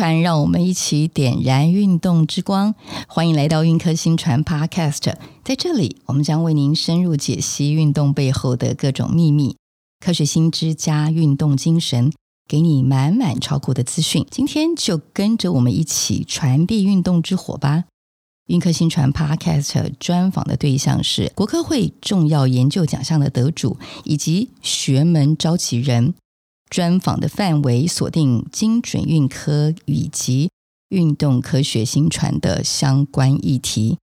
科薪传，让我们一起点燃运动之光。欢迎来到运科新传 Podcast，在这里，我们将为您深入解析运动背后的各种秘密，科学新知加运动精神，给你满满超酷的资讯。今天就跟着我们一起传递运动之火吧。运科新传 Podcast 专访的对象是国科会重要研究奖项的得主，以及学门召集人。专访的范围锁定精准运科以及运动科学新传的相关议题。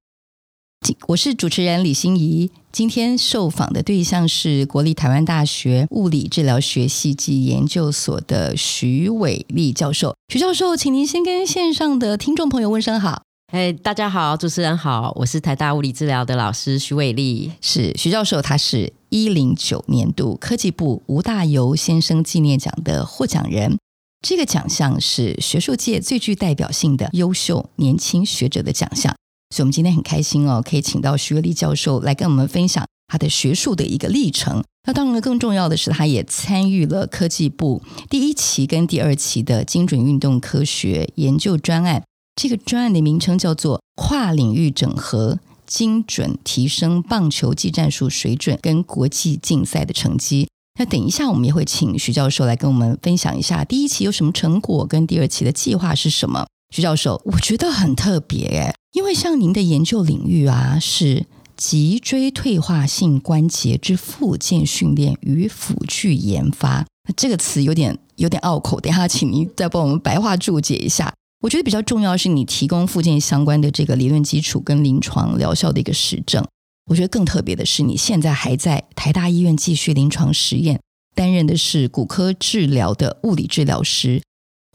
我是主持人李欣怡，今天受访的对象是国立台湾大学物理治疗学系暨研究所的徐伟立教授。徐教授，请您先跟线上的听众朋友问声好。哎，hey, 大家好，主持人好，我是台大物理治疗的老师徐伟立。是徐教授，他是一零九年度科技部吴大猷先生纪念奖的获奖人。这个奖项是学术界最具代表性的优秀年轻学者的奖项，所以我们今天很开心哦，可以请到许玮俪教授来跟我们分享他的学术的一个历程。那当然，更重要的是，他也参与了科技部第一期跟第二期的精准运动科学研究专案。这个专案的名称叫做“跨领域整合，精准提升棒球技战术水准跟国际竞赛的成绩”。那等一下，我们也会请徐教授来跟我们分享一下第一期有什么成果，跟第二期的计划是什么。徐教授，我觉得很特别诶，因为像您的研究领域啊，是脊椎退化性关节之复健训练与辅具研发。这个词有点有点拗口，等一下请您再帮我们白话注解一下。我觉得比较重要的是你提供复健相关的这个理论基础跟临床疗效的一个实证。我觉得更特别的是，你现在还在台大医院继续临床实验，担任的是骨科治疗的物理治疗师。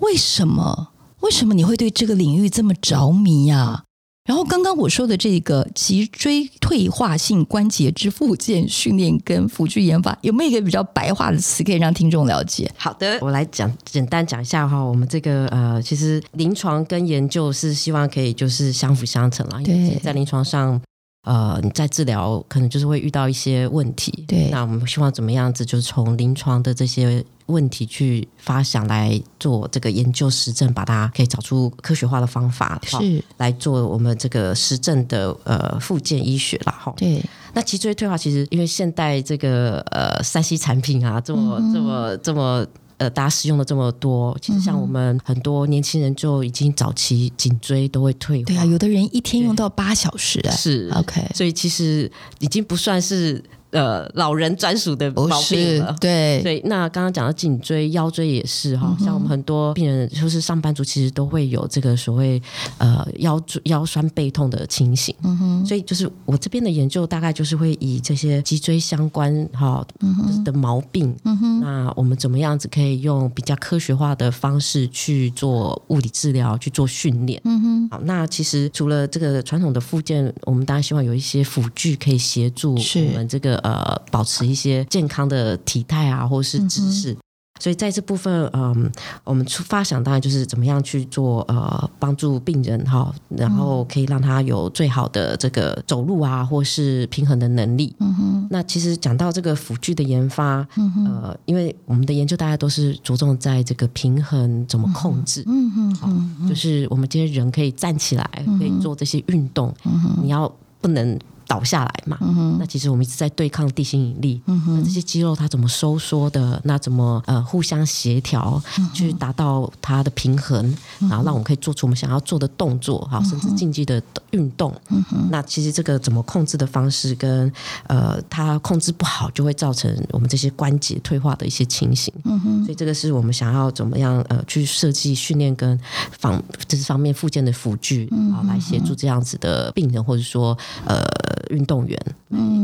为什么？为什么你会对这个领域这么着迷呀？然后刚刚我说的这个脊椎退化性关节之复健训练跟辅具研发，有没有一个比较白话的词可以让听众了解？好的，我来讲，简单讲一下哈。我们这个呃，其实临床跟研究是希望可以就是相辅相成啦。因为在临床上，呃，你在治疗可能就是会遇到一些问题。对，那我们希望怎么样子，就是从临床的这些。问题去发想来做这个研究实证，把它可以找出科学化的方法，是来做我们这个实证的呃复健医学了哈。对，那脊椎退化其实因为现代这个呃三 C 产品啊这么、嗯、这么这么呃大家使用的这么多，其实像我们很多年轻人就已经早期颈椎都会退化。对啊，有的人一天用到八小时啊。是 OK，所以其实已经不算是。呃，老人专属的毛病了，对所以。那刚刚讲到颈椎、腰椎也是哈，嗯、像我们很多病人，就是上班族，其实都会有这个所谓呃腰腰酸背痛的情形。嗯哼。所以就是我这边的研究，大概就是会以这些脊椎相关哈、的毛病，嗯哼。那我们怎么样子可以用比较科学化的方式去做物理治疗，去做训练？嗯哼。好，那其实除了这个传统的附件，我们当然希望有一些辅具可以协助我们这个。呃，保持一些健康的体态啊，或是姿势。嗯、所以在这部分，嗯，我们出发想当然就是怎么样去做呃，帮助病人哈，然后可以让他有最好的这个走路啊，或是平衡的能力。嗯哼。那其实讲到这个辅具的研发，嗯因为我们的研究大家都是着重在这个平衡怎么控制。嗯哼。好，就是我们这些人可以站起来，可以做这些运动。嗯哼。你要不能。倒下来嘛，嗯、那其实我们一直在对抗地心引力。嗯、那这些肌肉它怎么收缩的？那怎么呃互相协调，嗯、去达到它的平衡，嗯、然后让我们可以做出我们想要做的动作，哈、嗯哼，甚至竞技的运动。嗯、那其实这个怎么控制的方式跟呃它控制不好，就会造成我们这些关节退化的一些情形。所以这个是我们想要怎么样呃去设计训练跟防这是方面附件的辅具啊，嗯、哼来协助这样子的病人，或者说呃。运动员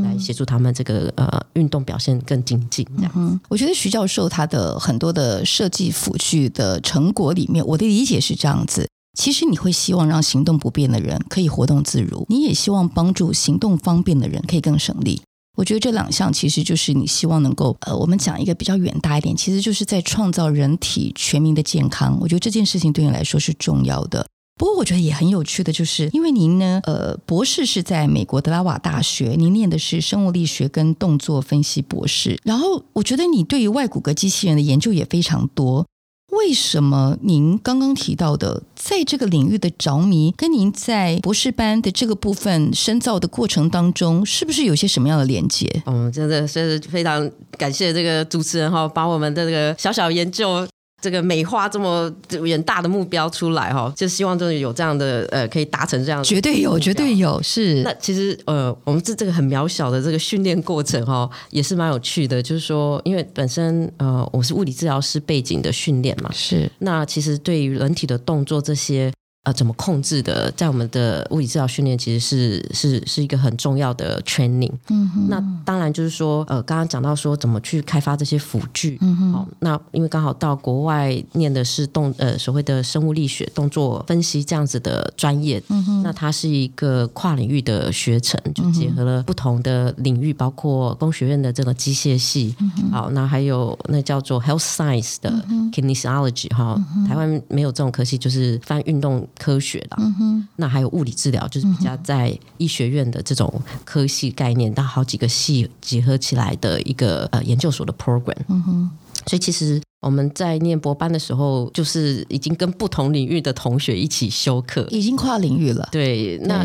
来协助他们这个呃运动表现更精进，这样、嗯。我觉得徐教授他的很多的设计辅具的成果里面，我的理解是这样子：其实你会希望让行动不便的人可以活动自如，你也希望帮助行动方便的人可以更省力。我觉得这两项其实就是你希望能够呃，我们讲一个比较远大一点，其实就是在创造人体全民的健康。我觉得这件事情对你来说是重要的。不过我觉得也很有趣的就是，因为您呢，呃，博士是在美国德拉瓦大学，您念的是生物力学跟动作分析博士。然后我觉得你对于外骨骼机器人的研究也非常多。为什么您刚刚提到的在这个领域的着迷，跟您在博士班的这个部分深造的过程当中，是不是有些什么样的连接？嗯，真的是非常感谢这个主持人哈，把我们的这个小小研究。这个美化这么远大的目标出来哈，就希望真的有这样的呃，可以达成这样的。绝对有，绝对有。是。那其实呃，我们这这个很渺小的这个训练过程哈，也是蛮有趣的。就是说，因为本身呃，我是物理治疗师背景的训练嘛，是。那其实对于人体的动作这些。呃，怎么控制的？在我们的物理治疗训练，其实是是是一个很重要的 training。嗯哼，那当然就是说，呃，刚刚讲到说怎么去开发这些辅具。嗯哼，哦，那因为刚好到国外念的是动呃所谓的生物力学、动作分析这样子的专业。嗯哼，那它是一个跨领域的学程，就结合了不同的领域，包括工学院的这个机械系。嗯哼，好，那还有那叫做 health science 的 kinesiology 哈、嗯，台湾没有这种科系，就是翻运动。科学啦、嗯，那还有物理治疗，就是比较在医学院的这种科系概念，到好几个系结合起来的一个呃研究所的 program。嗯哼，所以其实我们在念博班的时候，就是已经跟不同领域的同学一起修课，已经跨领域了。对，那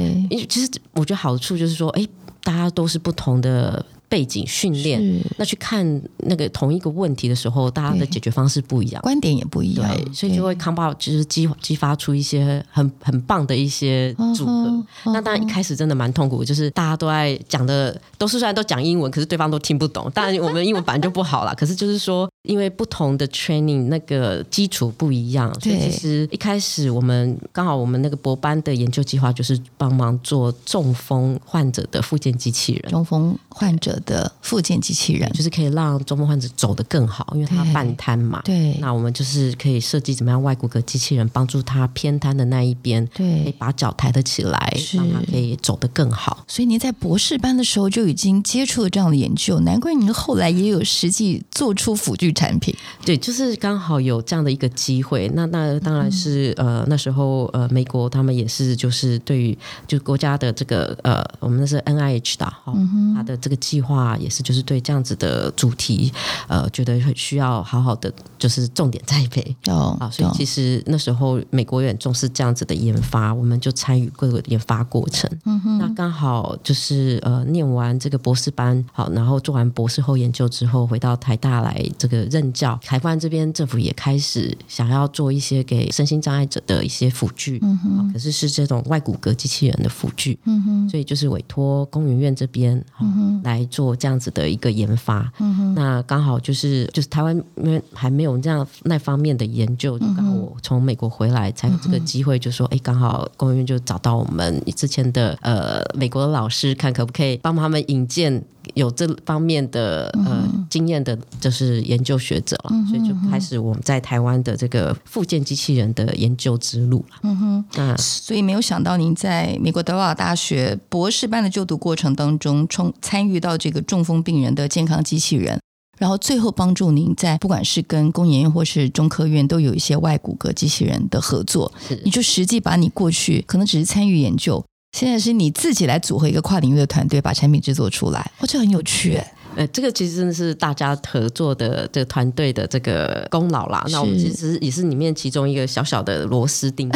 其实我觉得好处就是说，哎，大家都是不同的。背景训练，那去看那个同一个问题的时候，大家的解决方式不一样，观点也不一样，对，所以就会 come out 就是激激发出一些很很棒的一些组合。Uh-huh, uh-huh. 那当然一开始真的蛮痛苦，就是大家都在讲的都是虽然都讲英文，可是对方都听不懂。当然我们英文本来就不好啦，可是就是说，因为不同的 training 那个基础不一样，所以其实一开始我们刚好我们那个博班的研究计划就是帮忙做中风患者的复健机器人，中风患者的复健机器人，就是可以让中风患者走得更好，因为他半瘫嘛。对，那我们就是可以设计怎么样外骨骼机器人帮助他偏瘫的那一边，对，可以把脚抬得起来，让他可以走得更好。所以您在博士班的时候就已经接触了这样的研究，难怪您后来也有实际做出辅具产品。对，就是刚好有这样的一个机会。那那当然是、嗯、呃那时候呃美国他们也是就是对于就国家的这个呃我们那是 NIH 的哈、嗯，他的这个计划也。是，就是对这样子的主题，呃，觉得会需要好好的，就是重点栽培哦。啊，所以其实那时候美国也很重视这样子的研发，我们就参与各个研发过程。嗯哼，那刚好就是呃，念完这个博士班，好，然后做完博士后研究之后，回到台大来这个任教。台湾这边政府也开始想要做一些给身心障碍者的一些辅具，嗯哼，可是是这种外骨骼机器人的辅具，嗯哼，所以就是委托工研院这边，来做这样子。的一个研发，嗯、那刚好就是就是台湾因为还没有这样那方面的研究，就刚好我从美国回来才有这个机会，就说哎，刚好工研院就找到我们之前的呃美国的老师，看可不可以帮他们引荐有这方面的呃经验的，就是研究学者了，所以就开始我们在台湾的这个复健机器人的研究之路了。嗯哼，那所以没有想到您在美国德瓦大学博士班的就读过程当中，从参与到这个中风。病人的健康机器人，然后最后帮助您在不管是跟工研院或是中科院都有一些外骨骼机器人的合作，你就实际把你过去可能只是参与研究，现在是你自己来组合一个跨领域的团队，把产品制作出来，哇，这很有趣哎。呃，这个其实真的是大家合作的这个团队的这个功劳啦。那我们其实也是里面其中一个小小的螺丝钉。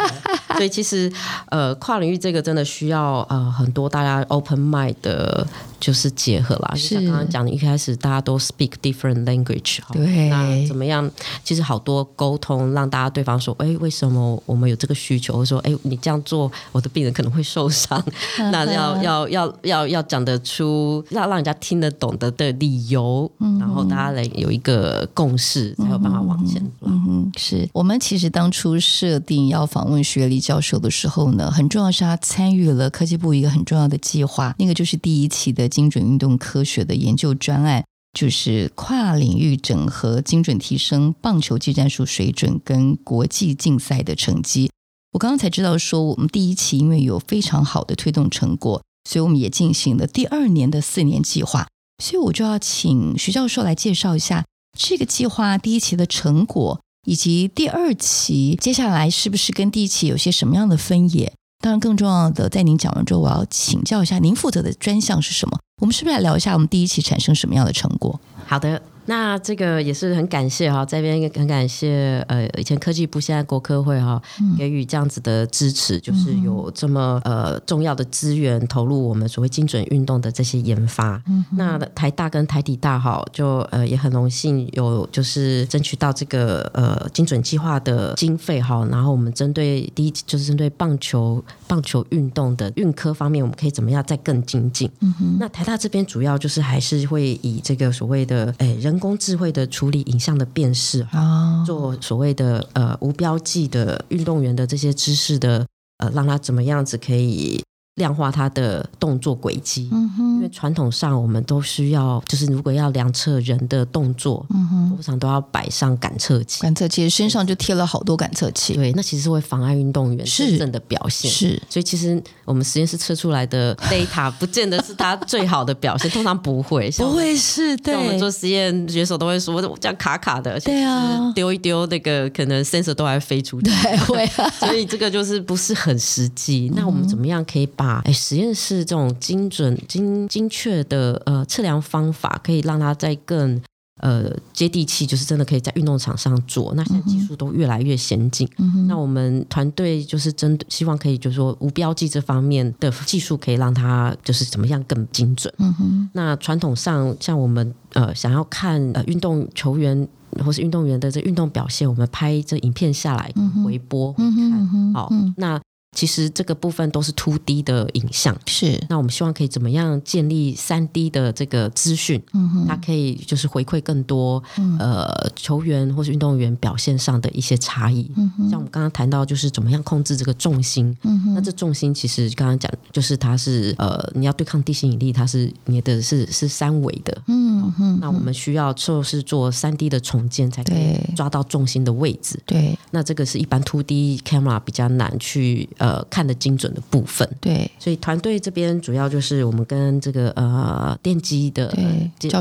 所以其实呃，跨领域这个真的需要呃很多大家 open mind 的。就是结合啦，就像刚刚讲的，一开始大家都 speak different language，对，那怎么样？其实好多沟通，让大家对方说，哎，为什么我们有这个需求？或者说，哎，你这样做，我的病人可能会受伤。那要要要要要讲得出，要让人家听得懂的的理由，嗯，然后大家来有一个共识，才有办法往前。嗯哼，是我们其实当初设定要访问徐月丽教授的时候呢，很重要是他参与了科技部一个很重要的计划，那个就是第一期的。精准运动科学的研究专案，就是跨领域整合，精准提升棒球技战术水准跟国际竞赛的成绩。我刚刚才知道说，我们第一期因为有非常好的推动成果，所以我们也进行了第二年的四年计划。所以我就要请徐教授来介绍一下这个计划第一期的成果，以及第二期接下来是不是跟第一期有些什么样的分野？当然，更重要的，在您讲完之后，我要请教一下，您负责的专项是什么？我们是不是来聊一下我们第一期产生什么样的成果？好的，那这个也是很感谢哈，这边很感谢呃，以前科技部现在国科会哈，给予这样子的支持，嗯、就是有这么呃重要的资源投入我们所谓精准运动的这些研发。嗯、那台大跟台体大哈，就呃也很荣幸有就是争取到这个呃精准计划的经费哈，然后我们针对第一就是针对棒球棒球运动的运科方面，我们可以怎么样再更精进？嗯，那台大这边主要就是还是会以这个所谓的诶人。人工智慧的处理影像的辨识，哦、做所谓的呃无标记的运动员的这些知识的呃，让他怎么样子可以。量化他的动作轨迹，嗯、哼因为传统上我们都需要，就是如果要量测人的动作，嗯哼，通常都要摆上感测器，感测器身上就贴了好多感测器，对，那其实是会妨碍运动员真正的表现，是，所以其实我们实验室测出来的 data 不见得是他最好的表现，通常不会，不会是，对，我们做实验，选手都会说我这样卡卡的，对啊，丢一丢那个可能 sensor 都还飞出去，对，会、啊，所以这个就是不是很实际。嗯、那我们怎么样可以把把哎，实验室这种精准、精精确的呃测量方法，可以让它在更呃接地气，就是真的可以在运动场上做。那现在技术都越来越先进，嗯、那我们团队就是针对希望可以就是说无标记这方面的技术，可以让它就是怎么样更精准。嗯哼那传统上像我们呃想要看呃运动球员或是运动员的这运动表现，我们拍这影片下来回播回看，好那。其实这个部分都是 2D 的影像，是。那我们希望可以怎么样建立三 D 的这个资讯？嗯哼，它可以就是回馈更多、嗯、呃球员或是运动员表现上的一些差异。嗯哼，像我们刚刚谈到，就是怎么样控制这个重心。嗯哼，那这重心其实刚刚讲，就是它是呃你要对抗地心引力，它是你的是是三维的。嗯哼，那我们需要就是做三 D 的重建，才可以抓到重心的位置。对，那这个是一般 2D camera 比较难去。呃，看得精准的部分，对，所以团队这边主要就是我们跟这个呃电机的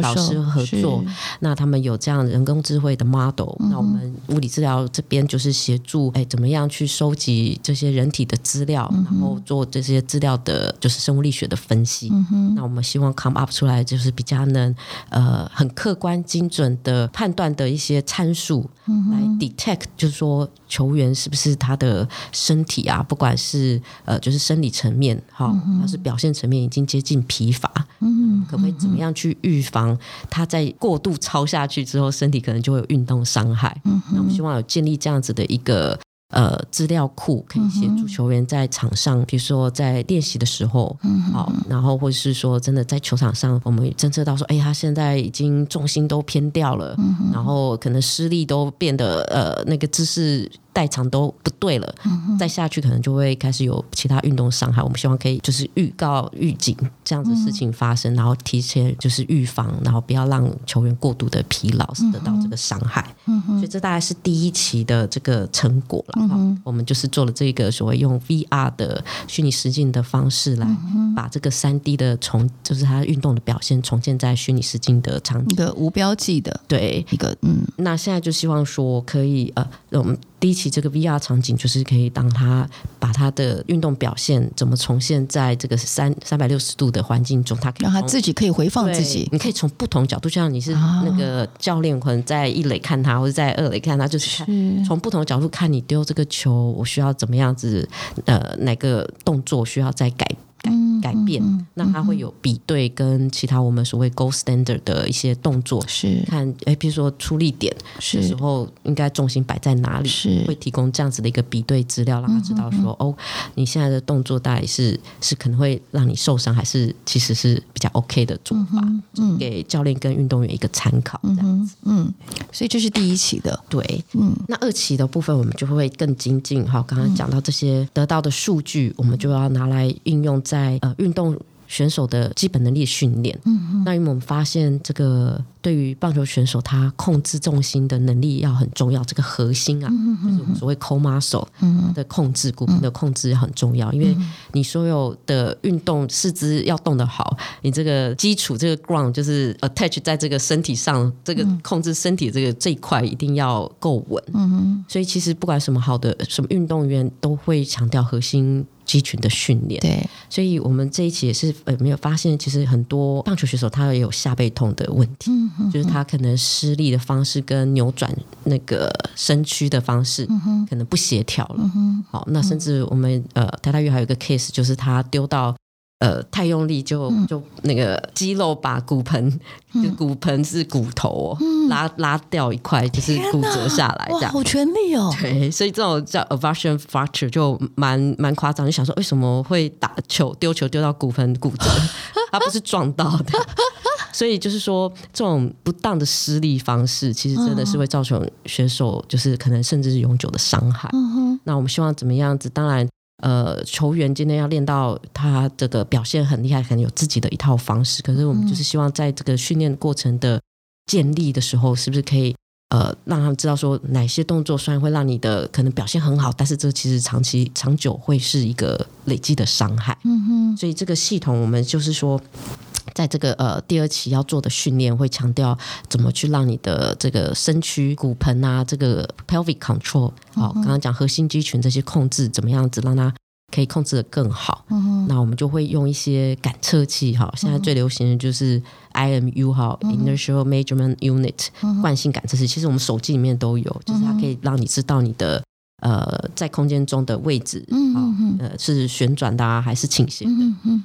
老师合作，那他们有这样人工智慧的 model，、嗯、那我们物理治疗这边就是协助，哎，怎么样去收集这些人体的资料，嗯、然后做这些资料的，就是生物力学的分析。嗯、那我们希望 come up 出来就是比较能呃很客观精准的判断的一些参数，嗯、来 detect，就是说球员是不是他的身体啊，不管。是呃，就是生理层面，哈，还是表现层面已经接近疲乏，嗯，可不可以怎么样去预防他在过度超下去之后，身体可能就会有运动伤害？嗯，那我们希望有建立这样子的一个。呃，资料库可以协助球员在场上，比如说在练习的时候，好，然后或者是说真的在球场上，我们侦测到说，哎，他现在已经重心都偏掉了，嗯、然后可能施力都变得呃那个姿势代偿都不对了，嗯、再下去可能就会开始有其他运动伤害。我们希望可以就是预告预警这样子事情发生，嗯、然后提前就是预防，然后不要让球员过度的疲劳，使得到这个伤害。嗯、所以这大概是第一期的这个成果了。嗯、我们就是做了这个所谓用 VR 的虚拟实境的方式来把这个三 D 的重，就是它运动的表现重建在虚拟实境的场景，一个无标记的，对。一个嗯，那现在就希望说可以呃，我们。第一期这个 VR 场景就是可以当他把他的运动表现怎么重现在这个三三百六十度的环境中，他可以让他自己可以回放自己。你可以从不同角度，像你是那个教练，可能在一垒看他，或者在二垒看他，就是从不同的角度看你丢这个球，我需要怎么样子？呃，哪个动作需要再改？改改变，嗯嗯、那它会有比对跟其他我们所谓 gold standard 的一些动作，是。看哎，比如说出力点的时候应该重心摆在哪里，是。会提供这样子的一个比对资料，让他知道说、哦，你现在的动作到底是是可能会让你受伤，还是其实是比较 OK 的做法，嗯嗯、给教练跟运动员一个参考，这样子。嗯，嗯，所以这是第一期的，对，嗯，那二期的部分我们就会更精进，哈，刚刚讲到这些得到的数据，嗯、我们就要拿来运用。在呃运动选手的基本能力训练，嗯嗯，那因为我们发现这个对于棒球选手，他控制重心的能力要很重要，这个核心啊，就是所谓 core muscle 的控制，骨盆的控制很重要，因为你所有的运动四肢要动得好，你这个基础这个 ground 就是 attach 在这个身体上，这个控制身体这个这一块一定要够稳，嗯哼，所以其实不管什么好的什么运动员都会强调核心。肌群的训练。对，所以我们这一期也是呃没有发现，其实很多棒球选手他也有下背痛的问题，嗯、哼哼就是他可能施力的方式跟扭转那个身躯的方式嗯可能不协调了。嗯、哼好，那甚至我们呃台大医院还有一个 case，就是他丢到。呃，太用力就就那个肌肉把骨盆，嗯、就骨盆是骨头、哦嗯、拉拉掉一块，就是骨折下来这样，哇，好全力哦。对，所以这种叫 avulsion fracture 就蛮蛮夸张。就想说，为什么会打球丢球丢到骨盆骨折？他不是撞到的。所以就是说，这种不当的施力方式，其实真的是会造成选手就是可能甚至是永久的伤害。嗯、那我们希望怎么样子？当然。呃，球员今天要练到他这个表现很厉害，可能有自己的一套方式。可是我们就是希望在这个训练过程的建立的时候，是不是可以呃让他们知道说哪些动作虽然会让你的可能表现很好，但是这其实长期长久会是一个累积的伤害。嗯哼。所以这个系统我们就是说，在这个呃第二期要做的训练会强调怎么去让你的这个身躯骨盆啊，这个 pelvic control，好，刚刚讲核心肌群这些控制怎么样子让它。可以控制的更好，嗯、哼那我们就会用一些感测器，哈，现在最流行的就是 IMU 哈、，Inertial Measurement Unit，惯性感测器，其实我们手机里面都有，就是它可以让你知道你的。呃，在空间中的位置，嗯嗯嗯呃，是旋转的啊，还是倾斜的？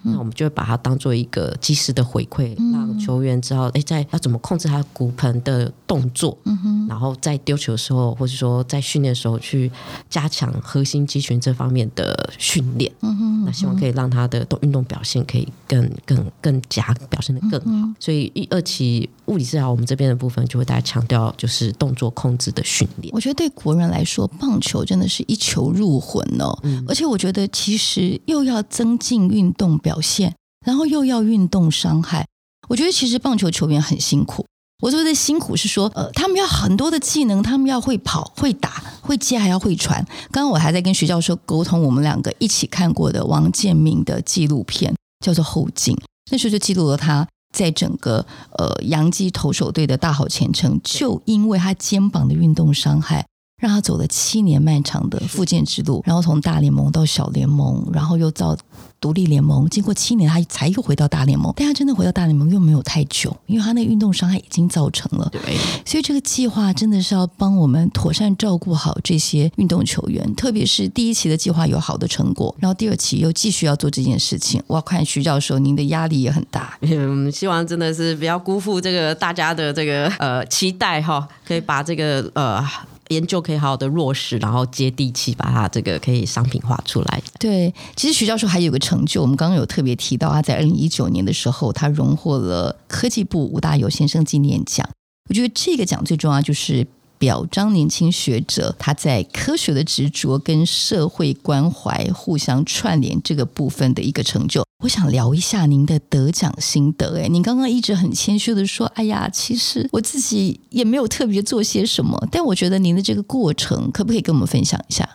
那我们就会把它当做一个及时的回馈，嗯、让球员知道，哎，在要怎么控制他骨盆的动作，嗯哼然后在丢球的时候，或者说在训练的时候，去加强核心肌群这方面的训练。嗯哼那希望可以让他的动运动表现可以更更更加表现的更好。嗯、所以一二期物理治疗，我们这边的部分就会大家强调，就是动作控制的训练。我觉得对国人来说，棒球。真的是一球入魂哦！嗯、而且我觉得，其实又要增进运动表现，然后又要运动伤害。我觉得其实棒球球员很辛苦。我说的辛苦是说，呃，他们要很多的技能，他们要会跑、会打、会接，还要会传。刚刚我还在跟徐教授沟通，我们两个一起看过的王建民的纪录片，叫做《后劲》，那时候就记录了他在整个呃洋基投手队的大好前程，就因为他肩膀的运动伤害。让他走了七年漫长的复健之路，然后从大联盟到小联盟，然后又到独立联盟，经过七年，他才又回到大联盟。但他真的回到大联盟又没有太久，因为他那个运动伤害已经造成了。对，所以这个计划真的是要帮我们妥善照顾好这些运动球员，特别是第一期的计划有好的成果，然后第二期又继续要做这件事情。我看徐教授，您的压力也很大。嗯，希望真的是不要辜负这个大家的这个呃期待哈，可以把这个呃。研究可以好好的落实，然后接地气，把它这个可以商品化出来。对，其实徐教授还有个成就，我们刚刚有特别提到，他在二零一九年的时候，他荣获了科技部吴大猷先生纪念奖。我觉得这个奖最重要就是。表彰年轻学者他在科学的执着跟社会关怀互相串联这个部分的一个成就。我想聊一下您的得奖心得。哎，您刚刚一直很谦虚的说：“哎呀，其实我自己也没有特别做些什么。”但我觉得您的这个过程，可不可以跟我们分享一下？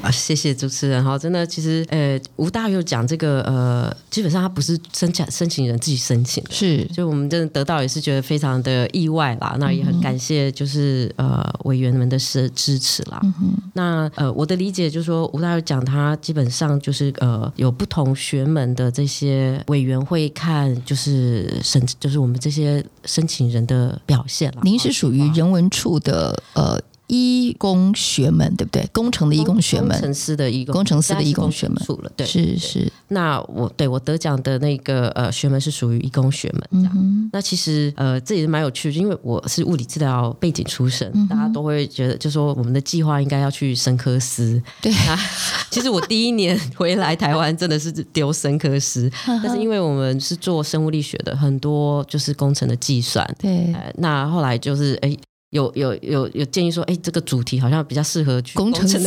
好，谢谢主持人好。真的，其实呃，吴大佑讲这个呃，基本上他不是申请申请人自己申请的，是，就我们真的得到也是觉得非常的意外啦。那也很感谢，就是呃委员们的支支持啦。嗯、哼那呃，我的理解就是说，吴大佑讲他基本上就是呃，有不同学门的这些委员会看，就是申，就是我们这些申请人的表现啦。您是属于人文处的呃。医工学门对不对？工程的医工学门，工程师的医工，工程师的医工学门，对，是是。那我对我得奖的那个呃学门是属于医工学门，这样。嗯、那其实呃这也是蛮有趣的，因为我是物理治疗背景出身，嗯、大家都会觉得，就说我们的计划应该要去生科司。对啊，其实我第一年回来台湾真的是丢生科司，但是因为我们是做生物力学的，很多就是工程的计算。对、呃，那后来就是哎。有有有有建议说，哎，这个主题好像比较适合工程师，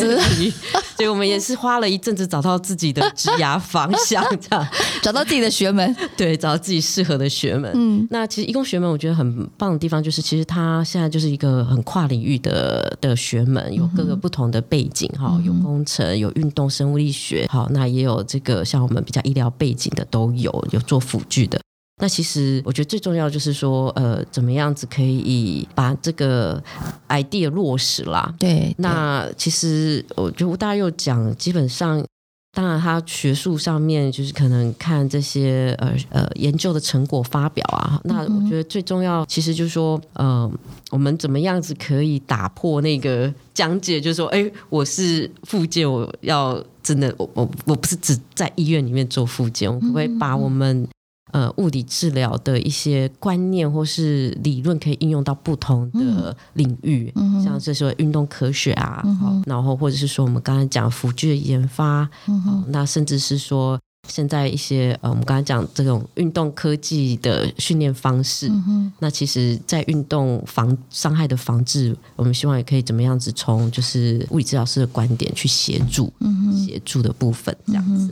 所以我们也是花了一阵子找到自己的 职涯方向，这样找到自己的学门，对，找到自己适合的学门。嗯，那其实医工学门我觉得很棒的地方，就是其实它现在就是一个很跨领域的的学门，有各个不同的背景哈，嗯、有工程，有运动生物力学，好，那也有这个像我们比较医疗背景的都有，有做辅具的。那其实我觉得最重要就是说，呃，怎么样子可以把这个 idea 落实啦？对。对，那其实我觉得吴大佑讲，基本上当然，他学术上面就是可能看这些呃呃研究的成果发表啊。那我觉得最重要，其实就是说，呃，我们怎么样子可以打破那个讲解，就是说，哎，我是复健，我要真的，我我我不是只在医院里面做复健，我可不可以把我们。呃，物理治疗的一些观念或是理论可以应用到不同的领域，嗯、像是说运动科学啊，嗯、然后或者是说我们刚才讲辅具的研发，嗯、那甚至是说现在一些呃，我们刚才讲这种运动科技的训练方式，嗯、那其实在运动防伤害的防治，我们希望也可以怎么样子从就是物理治疗师的观点去协助，嗯、协助的部分这样子，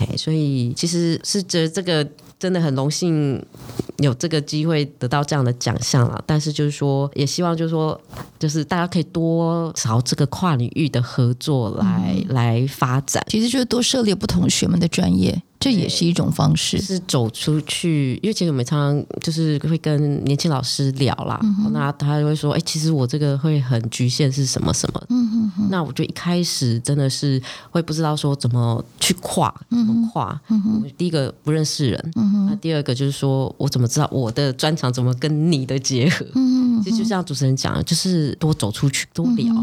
哎、嗯，所以其实是觉得这个。真的很荣幸有这个机会得到这样的奖项了，但是就是说，也希望就是说，就是大家可以多朝这个跨领域的合作来、嗯、来发展，其实就是多涉猎不同学们的专业。这也是一种方式，是走出去。因为其实我们常常就是会跟年轻老师聊啦，嗯、那他就会说：“哎，其实我这个会很局限是什么什么。嗯哼哼”那我就一开始真的是会不知道说怎么去跨，怎么跨。嗯、哼第一个不认识人，嗯、哼那第二个就是说我怎么知道我的专长怎么跟你的结合？其实就像主持人讲的，就是多走出去，多聊。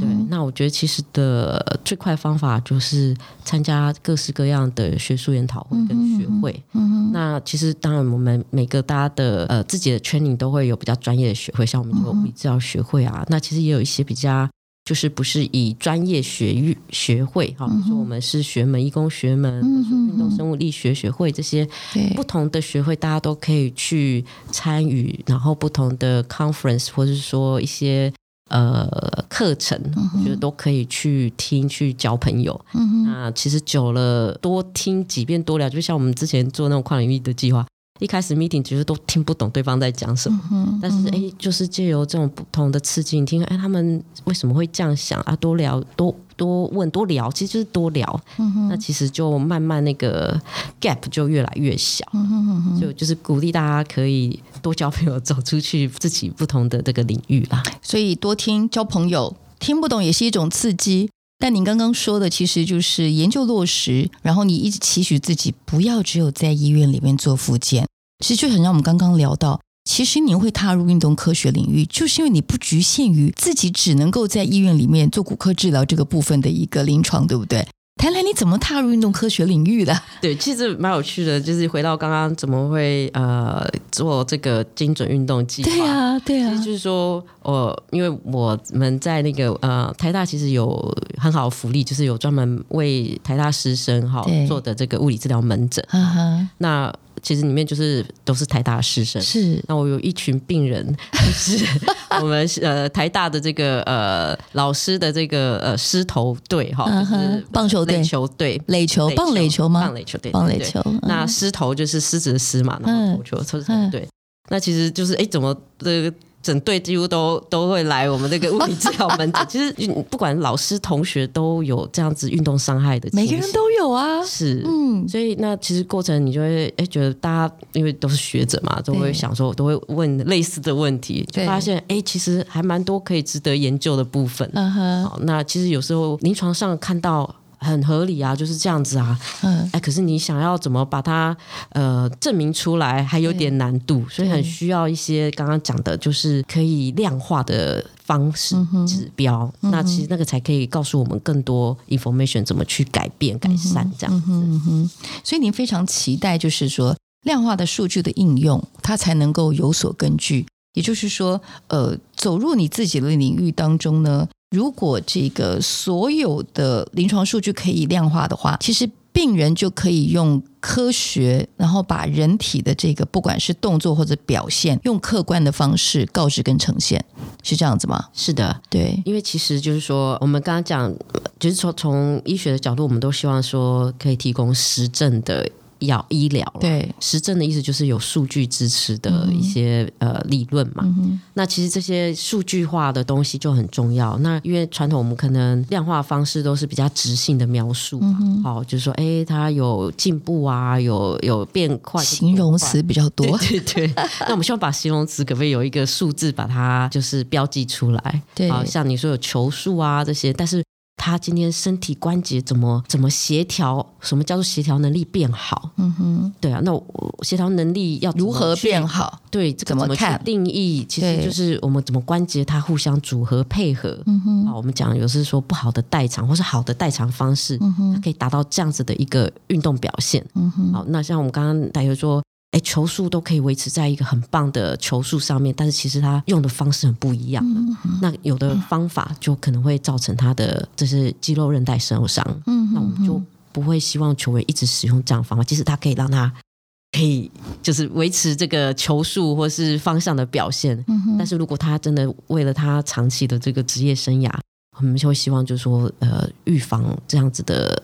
对，那我觉得其实的最快方法就是参加各式各样的学术研讨会跟学会。嗯嗯嗯、那其实当然，我们每个大家的呃自己的 training 都会有比较专业的学会，像我们有物理治疗学会啊。嗯、那其实也有一些比较就是不是以专业学域学会哈，比如说我们是学门医工学门，或者说运动生物力学学会这些不同的学会，大家都可以去参与，然后不同的 conference 或者是说一些。呃，课程我觉得都可以去听，去交朋友。嗯、那其实久了，多听几遍，多聊，就像我们之前做那种跨领域的计划，一开始 meeting 其实都听不懂对方在讲什么，嗯、但是哎，就是借由这种不同的刺激，你听，哎，他们为什么会这样想啊？多聊，多多问，多聊，其实就是多聊。那其实就慢慢那个 gap 就越来越小。嗯、哼就就是鼓励大家可以。多交朋友，走出去自己不同的这个领域啦。所以多听交朋友，听不懂也是一种刺激。但您刚刚说的，其实就是研究落实，然后你一直期许自己不要只有在医院里面做复健。其实就很像我们刚刚聊到，其实你会踏入运动科学领域，就是因为你不局限于自己只能够在医院里面做骨科治疗这个部分的一个临床，对不对？谈谈你怎么踏入运动科学领域的？对，其实蛮有趣的，就是回到刚刚怎么会呃做这个精准运动计划？对啊，对啊，就是说，我，因为我们在那个呃台大其实有很好的福利，就是有专门为台大师生哈对做的这个物理治疗门诊。Uh huh、那其实里面就是都是台大的师生，是。那我有一群病人，就是 我们呃台大的这个呃老师的这个呃狮头队哈，就是棒球队、垒球队、垒球、棒垒球吗？棒垒球队、棒垒球。那狮头就是狮子的狮嘛，然后头球就是头对。那其实就是哎，怎么这个？整队几乎都都会来我们那个物理治疗门诊。其实不管老师同学都有这样子运动伤害的，每个人都有啊。是，嗯，所以那其实过程你就会哎觉得大家因为都是学者嘛，都会想说都会问类似的问题，就发现哎其实还蛮多可以值得研究的部分。嗯哼，好，那其实有时候临床上看到。很合理啊，就是这样子啊。嗯，哎，可是你想要怎么把它呃证明出来，还有点难度，所以很需要一些刚刚讲的，就是可以量化的方式指标。嗯、那其实那个才可以告诉我们更多 information 怎么去改变、改善这样子。嗯哼，所以您非常期待，就是说量化的数据的应用，它才能够有所根据。也就是说，呃，走入你自己的领域当中呢。如果这个所有的临床数据可以量化的话，其实病人就可以用科学，然后把人体的这个不管是动作或者表现，用客观的方式告知跟呈现，是这样子吗？是的，对，因为其实就是说，我们刚刚讲，就是从从医学的角度，我们都希望说可以提供实证的。要医疗对实证的意思就是有数据支持的一些、嗯、呃理论嘛。嗯、那其实这些数据化的东西就很重要。那因为传统我们可能量化方式都是比较直性的描述嘛，好、嗯哼哦，就是说哎，它有进步啊，有有变快，形容词比较多。对 对对。那我们希望把形容词可不可以有一个数字把它就是标记出来？对，好像你说有球数啊这些，但是。他今天身体关节怎么怎么协调？什么叫做协调能力变好？嗯哼，对啊，那我协调能力要如何变好？对，这个怎么看定义？其实就是我们怎么关节它互相组合配合。嗯哼，啊，我们讲有时说不好的代偿或是好的代偿方式，嗯哼，它可以达到这样子的一个运动表现。嗯哼，好，那像我们刚刚大家说。哎，球速都可以维持在一个很棒的球速上面，但是其实他用的方式很不一样的。嗯嗯、那有的方法就可能会造成他的这是肌肉韧带受伤。嗯，那我们就不会希望球员一直使用这样的方法。即使他可以让他可以就是维持这个球速或是方向的表现，嗯、但是如果他真的为了他长期的这个职业生涯，我们就会希望就是说呃预防这样子的。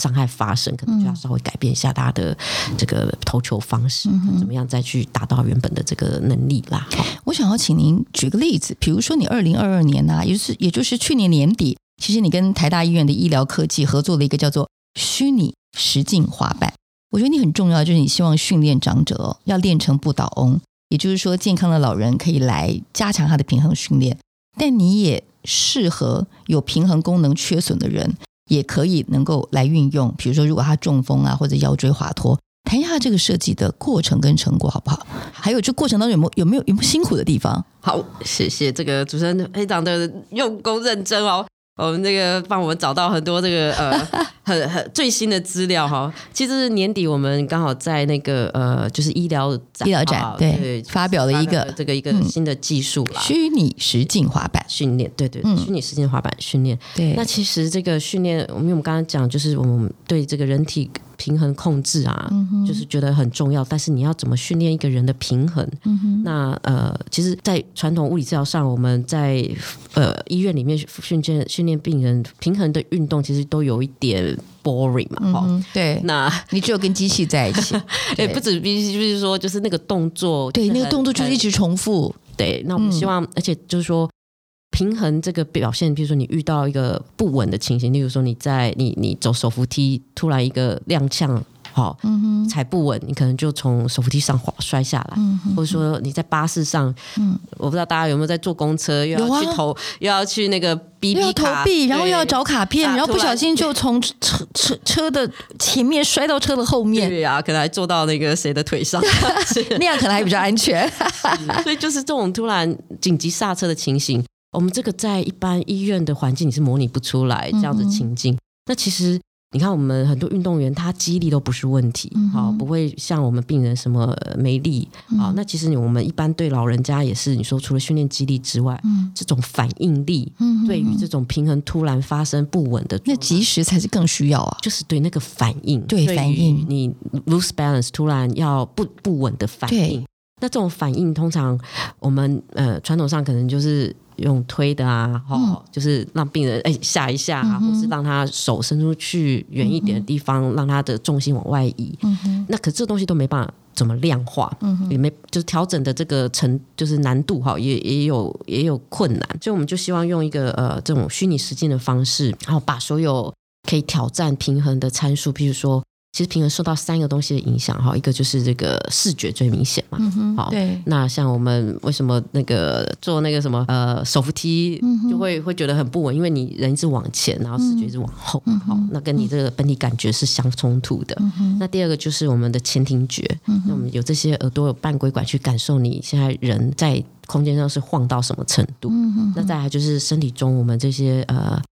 伤害发生，可能就要稍微改变一下他的这个投球方式，嗯、怎么样再去达到原本的这个能力啦。我想要请您举个例子，比如说你二零二二年啊，也就是也就是去年年底，其实你跟台大医院的医疗科技合作了一个叫做虚拟实境滑板。我觉得你很重要，就是你希望训练长者哦，要练成不倒翁，也就是说健康的老人可以来加强他的平衡训练，但你也适合有平衡功能缺损的人。也可以能够来运用，比如说，如果他中风啊，或者腰椎滑脱，谈一下这个设计的过程跟成果好不好？还有这过程当中有没有有没有有没有辛苦的地方？好，谢谢这个主持人非常的用功认真哦。我们这个帮我们找到很多这个呃 很很最新的资料哈，其实年底我们刚好在那个呃就是医疗展医疗展对，对发表了一个这个一个新的技术啦，虚拟实境滑板。训练，对对，虚拟实境滑板训练。对，那其实这个训练，因为我们刚刚讲就是我们对这个人体。平衡控制啊，嗯、就是觉得很重要。但是你要怎么训练一个人的平衡？嗯、那呃，其实，在传统物理治疗上，我们在呃医院里面训练训练病人平衡的运动，其实都有一点 boring 嘛。哈、嗯，对。那你只有跟机器在一起，对，不止必须就是说，就是那个动作，对，那个动作就是一直重复。对，那我们希望，嗯、而且就是说。平衡这个表现，比如说你遇到一个不稳的情形，例如说你在你你走手扶梯，突然一个踉跄，好，嗯哼，踩不稳，你可能就从手扶梯上滑摔下来，或者说你在巴士上，嗯，我不知道大家有没有在坐公车，又要去投，又要去那个 BB 卡，投币，然后又要找卡片，然后不小心就从车车车的前面摔到车的后面，对呀，可能还坐到那个谁的腿上，那样可能还比较安全，所以就是这种突然紧急刹车的情形。我们这个在一般医院的环境你是模拟不出来这样子情境。嗯、那其实你看，我们很多运动员他肌力都不是问题，好、不会像我们病人什么没力。好、嗯，那其实我们一般对老人家也是，你说除了训练肌力之外，嗯、这种反应力，对于这种平衡突然发生不稳的，那及时才是更需要啊。就是对那个反应，对反应，你 lose balance 突然要不不稳的反应，那这种反应通常我们呃传统上可能就是。用推的啊，哈、嗯，就是让病人哎下一下啊，嗯、或是让他手伸出去远一点的地方，嗯、让他的重心往外移。嗯、哼那可这东西都没办法怎么量化，嗯、哼也没就是调整的这个程就是难度哈，也也有也有困难。所以我们就希望用一个呃这种虚拟实践的方式，然后把所有可以挑战平衡的参数，譬如说。其实平衡受到三个东西的影响哈，一个就是这个视觉最明显嘛，嗯、好，对。那像我们为什么那个做那个什么呃手扶梯就会、会觉得很不稳，因为你人一直往前，然后视觉一直往后，嗯、好，那跟你这个本体感觉是相冲突的。嗯、那第二个就是我们的前庭觉，嗯、那我们有这些耳朵有半规管去感受你现在人在空间上是晃到什么程度。嗯、哼那再来就是身体中我们这些呃。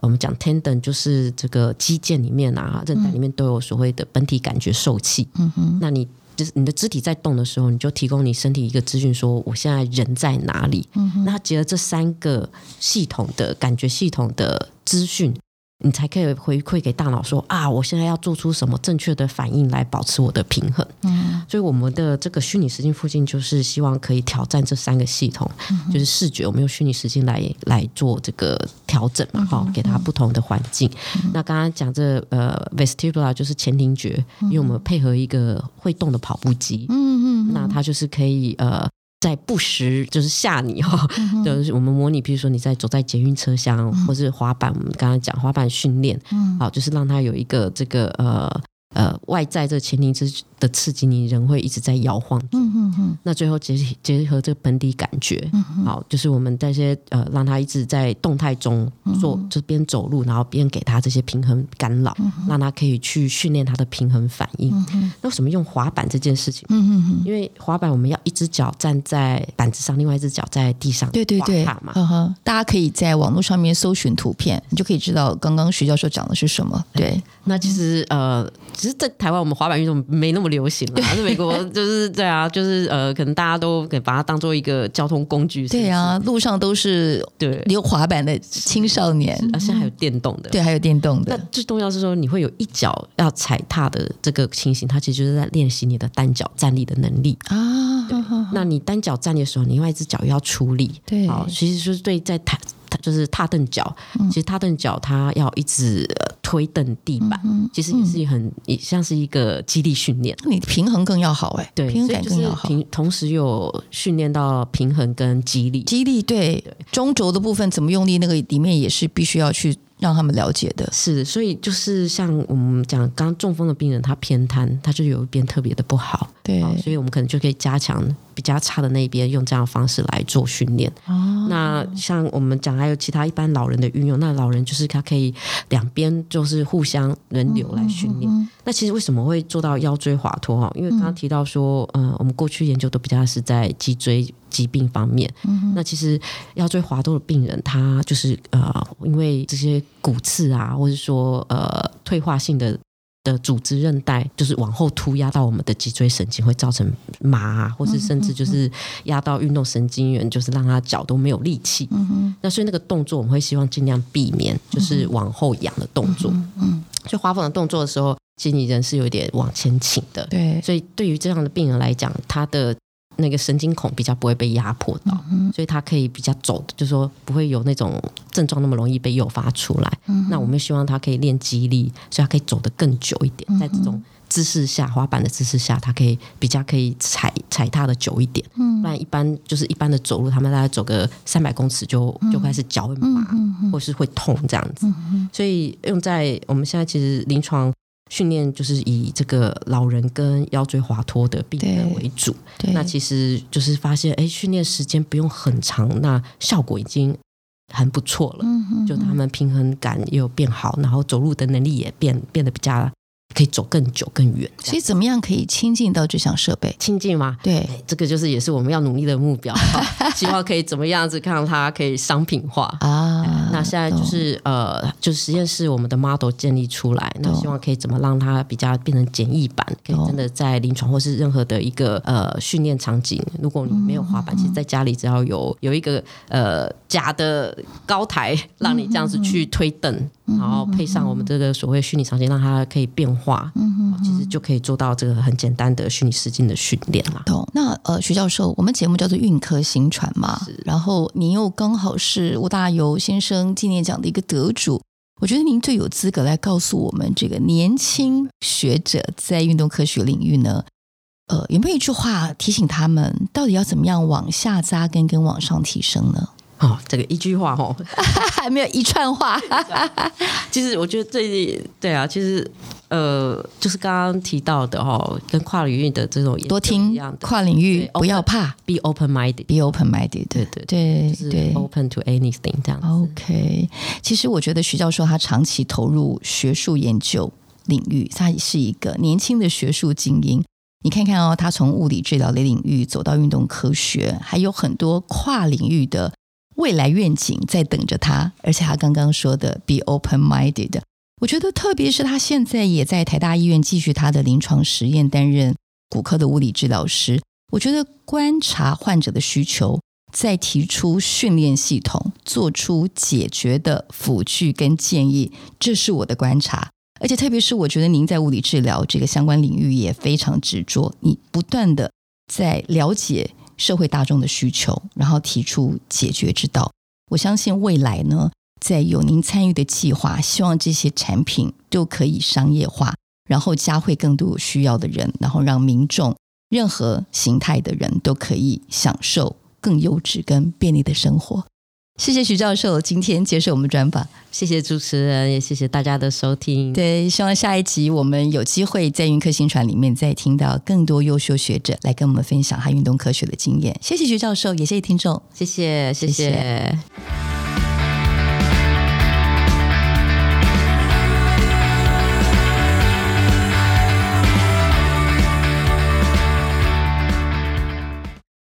我们讲 tendon 就是这个肌腱里面啊，韧带里面都有所谓的本体感觉受器。嗯哼，那你就是你的肢体在动的时候，你就提供你身体一个资讯，说我现在人在哪里？嗯哼，那结合这三个系统的感觉系统的资讯。你才可以回馈给大脑说啊，我现在要做出什么正确的反应来保持我的平衡。嗯，所以我们的这个虚拟实境附近就是希望可以挑战这三个系统，嗯、就是视觉，我们用虚拟实境来来做这个调整嘛，哈、嗯，给它不同的环境。嗯、那刚刚讲这呃 vestibular 就是前庭觉，因为我们配合一个会动的跑步机，嗯嗯，那它就是可以呃。在不时就是吓你哈，嗯、就是我们模拟，比如说你在走在捷运车厢，嗯、或是滑板，我们刚刚讲滑板训练，好、嗯，就是让他有一个这个呃呃外在这个前庭之的刺激，你人会一直在摇晃。嗯嗯嗯。那最后结结合这个本体感觉，嗯、好，就是我们这些呃让他一直在动态中做，嗯、就边走路，然后边给他这些平衡干扰，嗯、让他可以去训练他的平衡反应。嗯、那为什么用滑板这件事情？嗯嗯嗯。因为滑板我们要一只脚站在板子上，另外一只脚在地上，对对对，嘛。呵呵，大家可以在网络上面搜寻图片，你就可以知道刚刚徐教授讲的是什么。对，那其实呃，其实，在台湾我们滑板运动没那么流行了，还是美国 就是对啊，就是呃，可能大家都给把它当做一个交通工具。对啊，路上都是对溜滑板的青少年，而且还有电动的，对，还有电动的。那最重要是说，你会有一脚要踩踏的这个情形，它其实就是在练习你的单脚站立的能力啊。对，那你单脚站立的时候，你另外一只脚要出力。对，好，其实就是对在台。就是踏蹬脚，其实踏蹬脚它要一直推蹬地板，嗯、其实也是很也像是一个肌力训练。你平衡更要好哎，对，平衡感更要好。同时有训练到平衡跟肌力，肌力对，对中轴的部分怎么用力，那个里面也是必须要去。让他们了解的是，所以就是像我们讲，刚刚中风的病人他偏瘫，他就有一边特别的不好，对，所以我们可能就可以加强比较差的那一边，用这样的方式来做训练。哦，那像我们讲还有其他一般老人的运用，那老人就是他可以两边就是互相轮流来训练。嗯嗯嗯、那其实为什么会做到腰椎滑脱哈？因为刚刚提到说，嗯、呃，我们过去研究都比较是在脊椎。疾病方面，嗯、那其实腰椎滑脱的病人，他就是呃，因为这些骨刺啊，或者说呃退化性的的组织韧带，就是往后突压到我们的脊椎神经，会造成麻啊，或是甚至就是压到运动神经元，就是让他脚都没有力气。那所以那个动作，我们会希望尽量避免，就是往后仰的动作。嗯，嗯，所以滑粉的动作的时候，其实你人是有点往前倾的。对，所以对于这样的病人来讲，他的。那个神经孔比较不会被压迫到，嗯、所以它可以比较走，就是说不会有那种症状那么容易被诱发出来。嗯、那我们希望它可以练肌力，所以它可以走得更久一点。在这种姿势下，滑板的姿势下，它可以比较可以踩踩踏的久一点。嗯，不然一般就是一般的走路，他们大概走个三百公尺就就开始脚会麻，或是会痛这样子。所以用在我们现在其实临床。训练就是以这个老人跟腰椎滑脱的病人为主，那其实就是发现，哎，训练时间不用很长，那效果已经很不错了。嗯、就他们平衡感也有变好，然后走路的能力也变变得比较。可以走更久更远，所以怎么样可以亲近到这项设备？亲近吗？对，这个就是也是我们要努力的目标。希望可以怎么样子看它可以商品化啊？那现在就是呃，就是实验室我们的 model 建立出来，那希望可以怎么让它比较变成简易版，可以真的在临床或是任何的一个呃训练场景，如果你没有滑板，嗯、其实在家里只要有有一个呃假的高台，让你这样子去推蹬。嗯然后配上我们这个所谓虚拟场景，让它可以变化，嗯哼哼，其实就可以做到这个很简单的虚拟实境的训练啦。懂？那呃，徐教授，我们节目叫做运科行传嘛，是然后您又刚好是吴大猷先生纪念奖的一个得主，我觉得您最有资格来告诉我们，这个年轻学者在运动科学领域呢，呃，有没有一句话提醒他们，到底要怎么样往下扎根跟往上提升呢？哦，这个一句话哦，还没有一串话。其实我觉得最对啊，其实呃，就是刚刚提到的哦，跟跨领域的这种多听跨领域，不要怕，be open minded，be open minded，对对对对，open to anything 这样子。OK，其实我觉得徐教授他长期投入学术研究领域，他是一个年轻的学术精英。你看看哦，他从物理治疗的领域走到运动科学，还有很多跨领域的。未来愿景在等着他，而且他刚刚说的 “be open-minded”，我觉得特别是他现在也在台大医院继续他的临床实验，担任骨科的物理治疗师。我觉得观察患者的需求，再提出训练系统，做出解决的辅具跟建议，这是我的观察。而且特别是我觉得您在物理治疗这个相关领域也非常执着，你不断的在了解。社会大众的需求，然后提出解决之道。我相信未来呢，在有您参与的计划，希望这些产品都可以商业化，然后加惠更多有需要的人，然后让民众任何形态的人都可以享受更优质跟便利的生活。谢谢徐教授今天接受我们专访，谢谢主持人，也谢谢大家的收听。对，希望下一集我们有机会在运科新传里面再听到更多优秀学者来跟我们分享他运动科学的经验。谢谢徐教授，也谢谢听众，谢谢，谢谢。谢谢